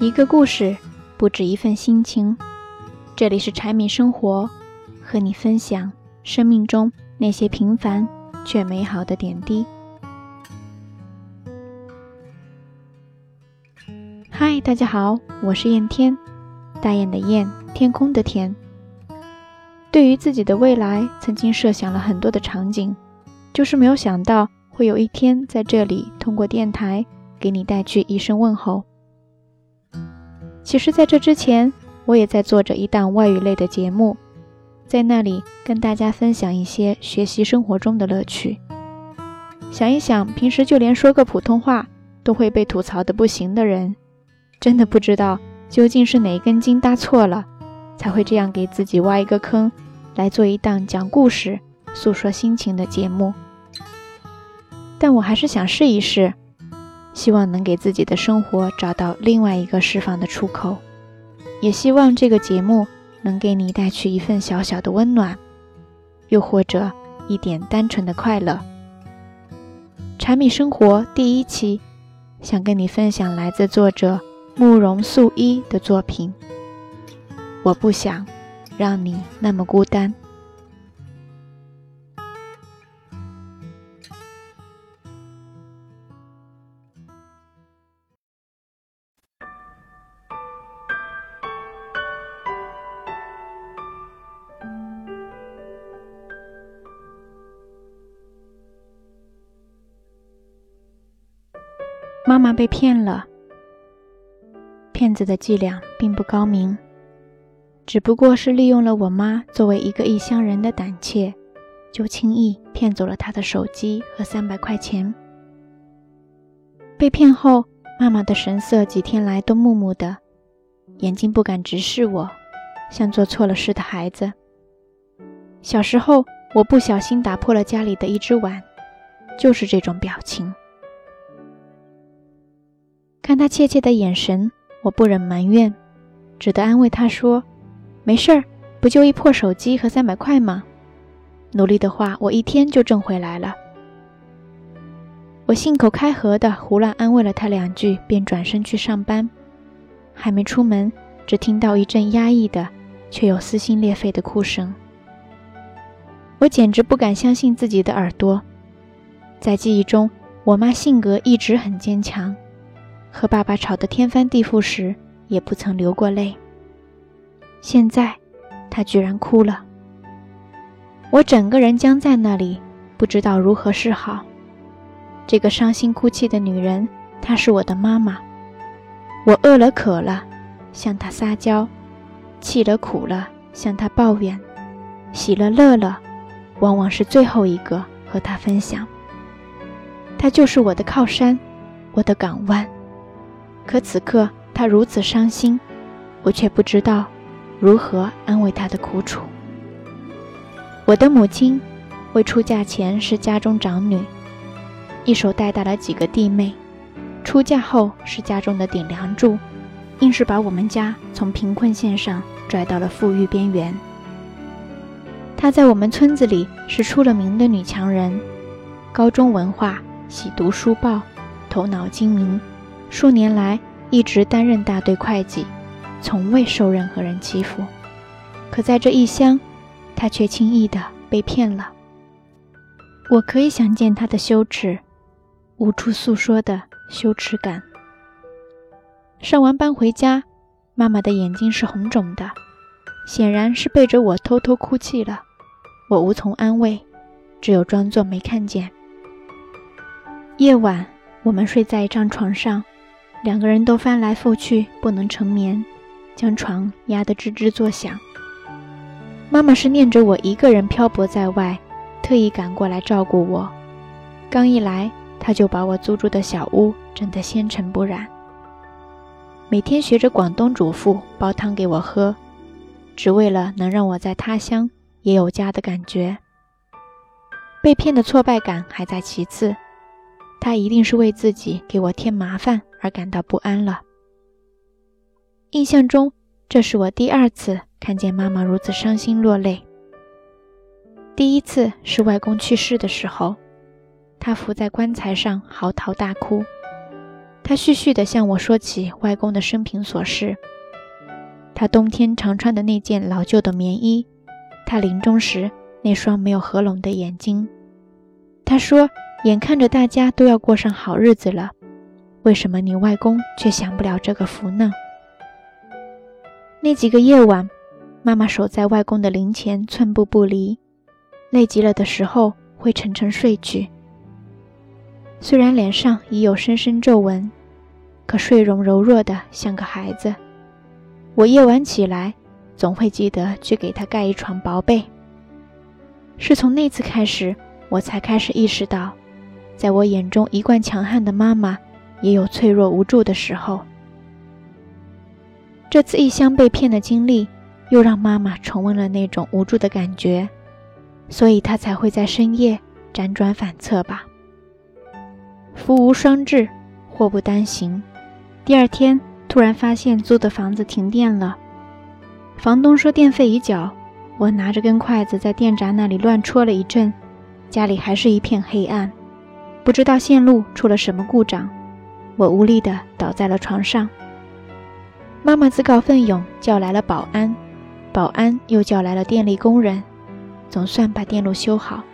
一个故事，不止一份心情。这里是柴米生活，和你分享生命中那些平凡却美好的点滴。嗨，大家好，我是燕天，大雁的雁，天空的天。对于自己的未来，曾经设想了很多的场景，就是没有想到会有一天在这里通过电台给你带去一声问候。其实，在这之前，我也在做着一档外语类的节目，在那里跟大家分享一些学习生活中的乐趣。想一想，平时就连说个普通话都会被吐槽的不行的人。真的不知道究竟是哪根筋搭错了，才会这样给自己挖一个坑，来做一档讲故事、诉说心情的节目。但我还是想试一试，希望能给自己的生活找到另外一个释放的出口，也希望这个节目能给你带去一份小小的温暖，又或者一点单纯的快乐。柴米生活第一期，想跟你分享来自作者。慕容素一的作品，我不想让你那么孤单。妈妈被骗了。骗子的伎俩并不高明，只不过是利用了我妈作为一个异乡人的胆怯，就轻易骗走了她的手机和三百块钱。被骗后，妈妈的神色几天来都木木的，眼睛不敢直视我，像做错了事的孩子。小时候，我不小心打破了家里的一只碗，就是这种表情。看他怯怯的眼神。我不忍埋怨，只得安慰他说：“没事儿，不就一破手机和三百块吗？努力的话，我一天就挣回来了。”我信口开河的胡乱安慰了他两句，便转身去上班。还没出门，只听到一阵压抑的，却又撕心裂肺的哭声。我简直不敢相信自己的耳朵。在记忆中，我妈性格一直很坚强。和爸爸吵得天翻地覆时，也不曾流过泪。现在，他居然哭了。我整个人僵在那里，不知道如何是好。这个伤心哭泣的女人，她是我的妈妈。我饿了渴了，向她撒娇；气了苦了，向她抱怨；喜了乐了，往往是最后一个和她分享。她就是我的靠山，我的港湾。可此刻他如此伤心，我却不知道如何安慰他的苦楚。我的母亲未出嫁前是家中长女，一手带大了几个弟妹；出嫁后是家中的顶梁柱，硬是把我们家从贫困线上拽到了富裕边缘。她在我们村子里是出了名的女强人，高中文化，喜读书报，头脑精明。数年来一直担任大队会计，从未受任何人欺负。可在这异乡，他却轻易的被骗了。我可以想见他的羞耻，无处诉说的羞耻感。上完班回家，妈妈的眼睛是红肿的，显然是背着我偷偷哭泣了。我无从安慰，只有装作没看见。夜晚，我们睡在一张床上。两个人都翻来覆去，不能成眠，将床压得吱吱作响。妈妈是念着我一个人漂泊在外，特意赶过来照顾我。刚一来，她就把我租住的小屋整得纤尘不染，每天学着广东主妇煲汤给我喝，只为了能让我在他乡也有家的感觉。被骗的挫败感还在其次，她一定是为自己给我添麻烦。而感到不安了。印象中，这是我第二次看见妈妈如此伤心落泪。第一次是外公去世的时候，她伏在棺材上嚎啕大哭。他絮絮地向我说起外公的生平琐事。他冬天常穿的那件老旧的棉衣，他临终时那双没有合拢的眼睛。他说：“眼看着大家都要过上好日子了，为什么你外公却享不了这个福呢？”那几个夜晚，妈妈守在外公的灵前，寸步不离。累极了的时候，会沉沉睡去。虽然脸上已有深深皱纹，可睡容柔弱的像个孩子。我夜晚起来，总会记得去给他盖一床薄被。是从那次开始，我才开始意识到，在我眼中一贯强悍的妈妈，也有脆弱无助的时候。这次异乡被骗的经历，又让妈妈重温了那种无助的感觉，所以她才会在深夜辗转反侧吧。福无双至，祸不单行。第二天突然发现租的房子停电了，房东说电费已缴。我拿着根筷子在电闸那里乱戳了一阵，家里还是一片黑暗，不知道线路出了什么故障，我无力地倒在了床上。妈妈自告奋勇叫来了保安，保安又叫来了电力工人，总算把电路修好。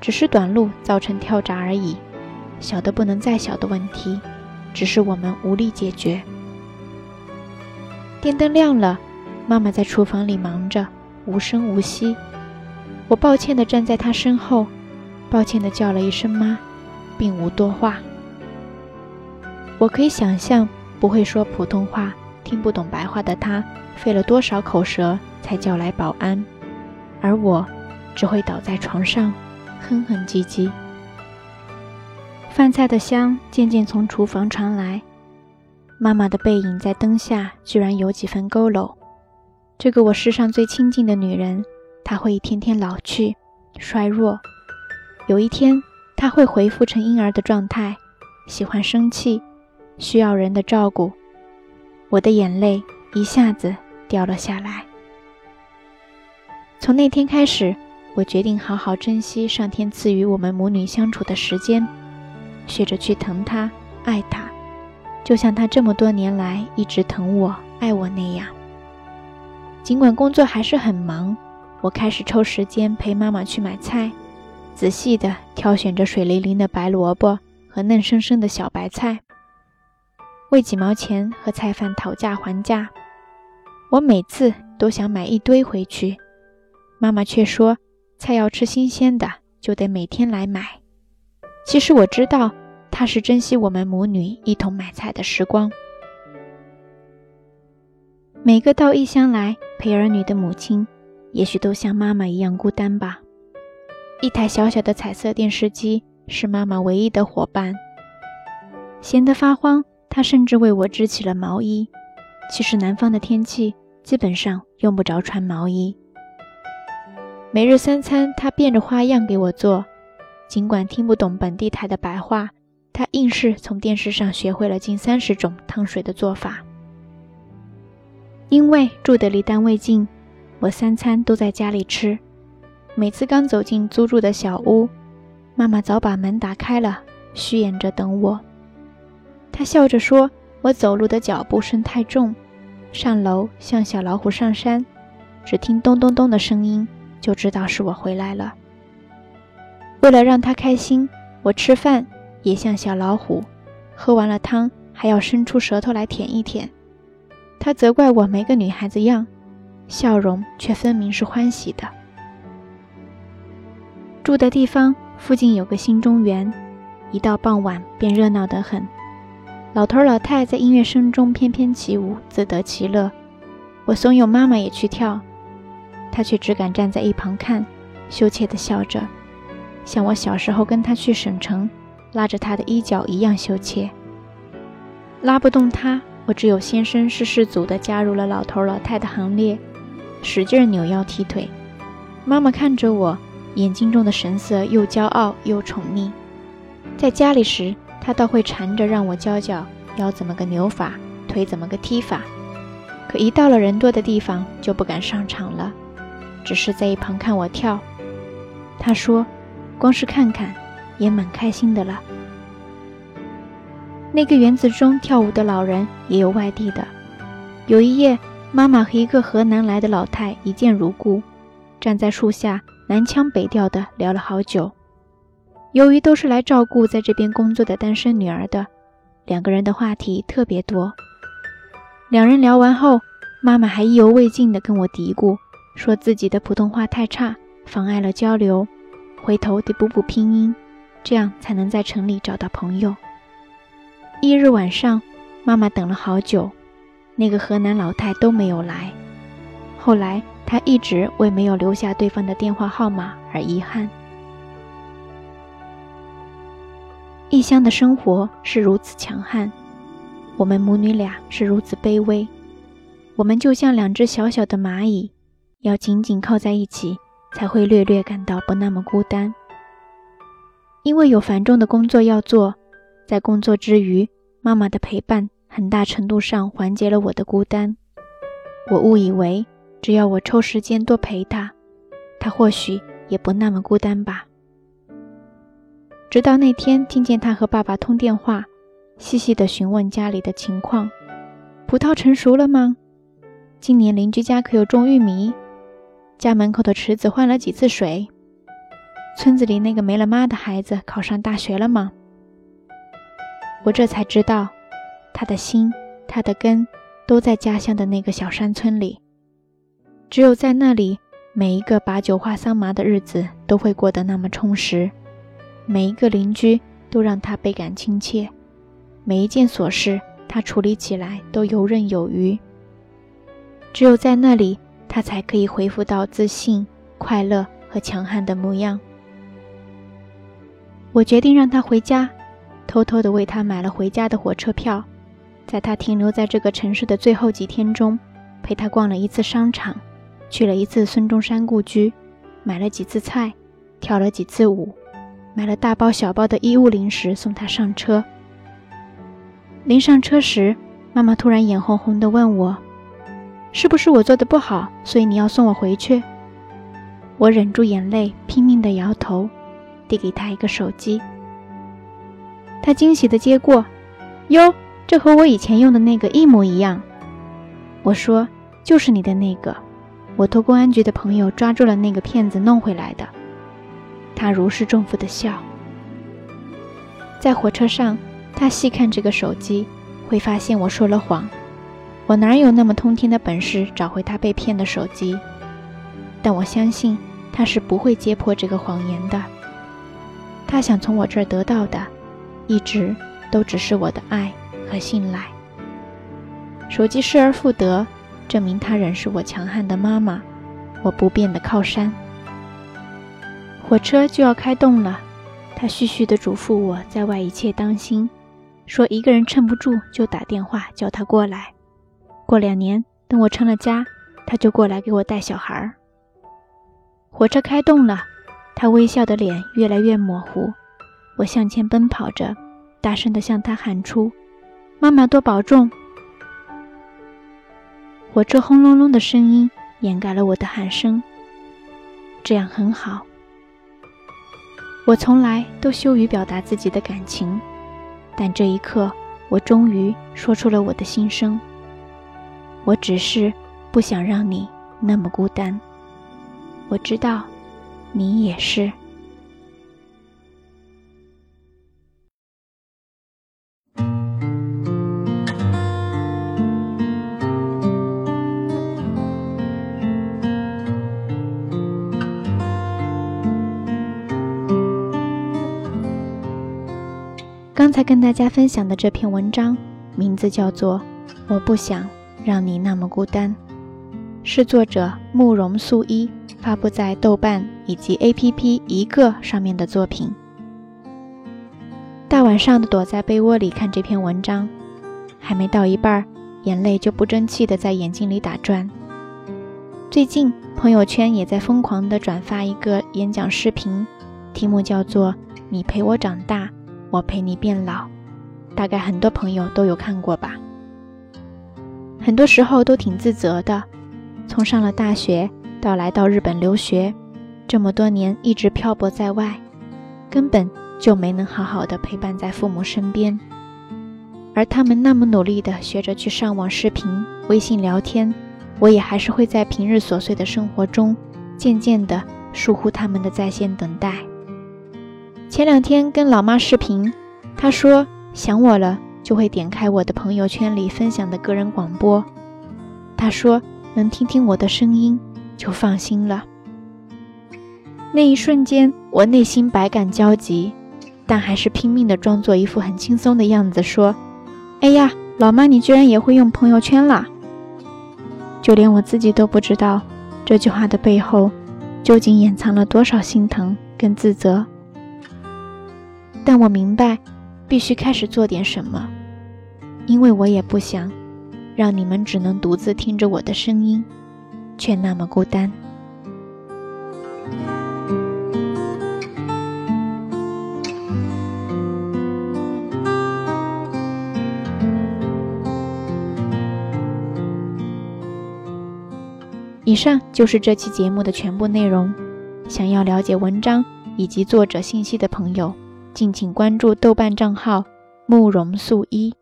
只是短路造成跳闸而已，小的不能再小的问题，只是我们无力解决。电灯亮了，妈妈在厨房里忙着，无声无息。我抱歉地站在她身后，抱歉地叫了一声妈，并无多话。我可以想象。不会说普通话、听不懂白话的他，费了多少口舌才叫来保安，而我只会倒在床上，哼哼唧唧。饭菜的香渐渐从厨房传来，妈妈的背影在灯下居然有几分佝偻。这个我世上最亲近的女人，她会一天天老去、衰弱，有一天她会恢复成婴儿的状态，喜欢生气。需要人的照顾，我的眼泪一下子掉了下来。从那天开始，我决定好好珍惜上天赐予我们母女相处的时间，学着去疼她、爱她，就像她这么多年来一直疼我、爱我那样。尽管工作还是很忙，我开始抽时间陪妈妈去买菜，仔细地挑选着水灵灵的白萝卜和嫩生生的小白菜。为几毛钱和菜贩讨价还价，我每次都想买一堆回去，妈妈却说菜要吃新鲜的，就得每天来买。其实我知道，她是珍惜我们母女一同买菜的时光。每个到异乡来陪儿女的母亲，也许都像妈妈一样孤单吧。一台小小的彩色电视机是妈妈唯一的伙伴，闲得发慌。他甚至为我织起了毛衣。其实南方的天气基本上用不着穿毛衣。每日三餐，他变着花样给我做。尽管听不懂本地台的白话，他硬是从电视上学会了近三十种汤水的做法。因为住得离单位近，我三餐都在家里吃。每次刚走进租住的小屋，妈妈早把门打开了，虚掩着等我。他笑着说：“我走路的脚步声太重，上楼像小老虎上山，只听咚咚咚的声音就知道是我回来了。”为了让他开心，我吃饭也像小老虎，喝完了汤还要伸出舌头来舔一舔。他责怪我没个女孩子样，笑容却分明是欢喜的。住的地方附近有个新中园，一到傍晚便热闹得很。老头老太在音乐声中翩翩起舞，自得其乐。我怂恿妈妈也去跳，她却只敢站在一旁看，羞怯地笑着，像我小时候跟她去省城，拉着她的衣角一样羞怯。拉不动她，我只有先声是世祖的加入了老头老太的行列，使劲扭腰踢腿。妈妈看着我，眼睛中的神色又骄傲又宠溺。在家里时。他倒会缠着让我教教腰怎么个扭法，腿怎么个踢法，可一到了人多的地方就不敢上场了，只是在一旁看我跳。他说：“光是看看，也蛮开心的了。”那个园子中跳舞的老人也有外地的。有一夜，妈妈和一个河南来的老太一见如故，站在树下南腔北调的聊了好久。由于都是来照顾在这边工作的单身女儿的，两个人的话题特别多。两人聊完后，妈妈还意犹未尽地跟我嘀咕，说自己的普通话太差，妨碍了交流，回头得补补拼音，这样才能在城里找到朋友。一日晚上，妈妈等了好久，那个河南老太都没有来。后来，她一直为没有留下对方的电话号码而遗憾。异乡的生活是如此强悍，我们母女俩是如此卑微。我们就像两只小小的蚂蚁，要紧紧靠在一起，才会略略感到不那么孤单。因为有繁重的工作要做。在工作之余，妈妈的陪伴很大程度上缓解了我的孤单。我误以为只要我抽时间多陪她，她或许也不那么孤单吧。直到那天听见他和爸爸通电话，细细地询问家里的情况：葡萄成熟了吗？今年邻居家可有种玉米？家门口的池子换了几次水？村子里那个没了妈的孩子考上大学了吗？我这才知道，他的心，他的根，都在家乡的那个小山村里。只有在那里，每一个把酒话桑麻的日子都会过得那么充实，每一个邻居都让他倍感亲切，每一件琐事他处理起来都游刃有余。只有在那里，他才可以恢复到自信、快乐和强悍的模样。我决定让他回家。偷偷的为他买了回家的火车票，在他停留在这个城市的最后几天中，陪他逛了一次商场，去了一次孙中山故居，买了几次菜，跳了几次舞，买了大包小包的衣物零食送他上车。临上车时，妈妈突然眼红红的问我：“是不是我做的不好，所以你要送我回去？”我忍住眼泪，拼命的摇头，递给他一个手机。他惊喜地接过，哟，这和我以前用的那个一模一样。我说：“就是你的那个，我托公安局的朋友抓住了那个骗子弄回来的。”他如释重负地笑。在火车上，他细看这个手机，会发现我说了谎。我哪有那么通天的本事找回他被骗的手机？但我相信他是不会揭破这个谎言的。他想从我这儿得到的。一直都只是我的爱和信赖。手机失而复得，证明他仍是我强悍的妈妈，我不变的靠山。火车就要开动了，他絮絮地嘱咐我在外一切当心，说一个人撑不住就打电话叫他过来。过两年等我成了家，他就过来给我带小孩儿。火车开动了，他微笑的脸越来越模糊。我向前奔跑着，大声地向他喊出：“妈妈，多保重！”火车轰隆隆的声音掩盖了我的喊声。这样很好。我从来都羞于表达自己的感情，但这一刻，我终于说出了我的心声。我只是不想让你那么孤单。我知道，你也是。刚才跟大家分享的这篇文章，名字叫做《我不想让你那么孤单》，是作者慕容素一发布在豆瓣以及 APP 一个上面的作品。大晚上的躲在被窝里看这篇文章，还没到一半，眼泪就不争气的在眼睛里打转。最近朋友圈也在疯狂的转发一个演讲视频，题目叫做《你陪我长大》。我陪你变老，大概很多朋友都有看过吧。很多时候都挺自责的，从上了大学到来到日本留学，这么多年一直漂泊在外，根本就没能好好的陪伴在父母身边。而他们那么努力的学着去上网视频、微信聊天，我也还是会在平日琐碎的生活中，渐渐的疏忽他们的在线等待。前两天跟老妈视频，她说想我了，就会点开我的朋友圈里分享的个人广播。她说能听听我的声音，就放心了。那一瞬间，我内心百感交集，但还是拼命地装作一副很轻松的样子，说：“哎呀，老妈，你居然也会用朋友圈啦！”就连我自己都不知道，这句话的背后究竟掩藏了多少心疼跟自责。但我明白，必须开始做点什么，因为我也不想让你们只能独自听着我的声音，却那么孤单。以上就是这期节目的全部内容。想要了解文章以及作者信息的朋友，敬请关注豆瓣账号“慕容素衣”，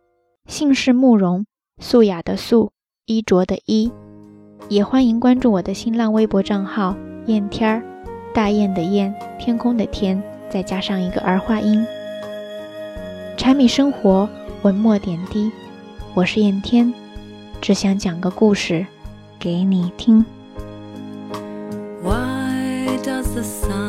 姓氏慕容，素雅的素，衣着的衣。也欢迎关注我的新浪微博账号“燕天儿”，大雁的雁，天空的天，再加上一个儿化音。柴米生活，文墨点滴，我是燕天，只想讲个故事给你听。Why does the sun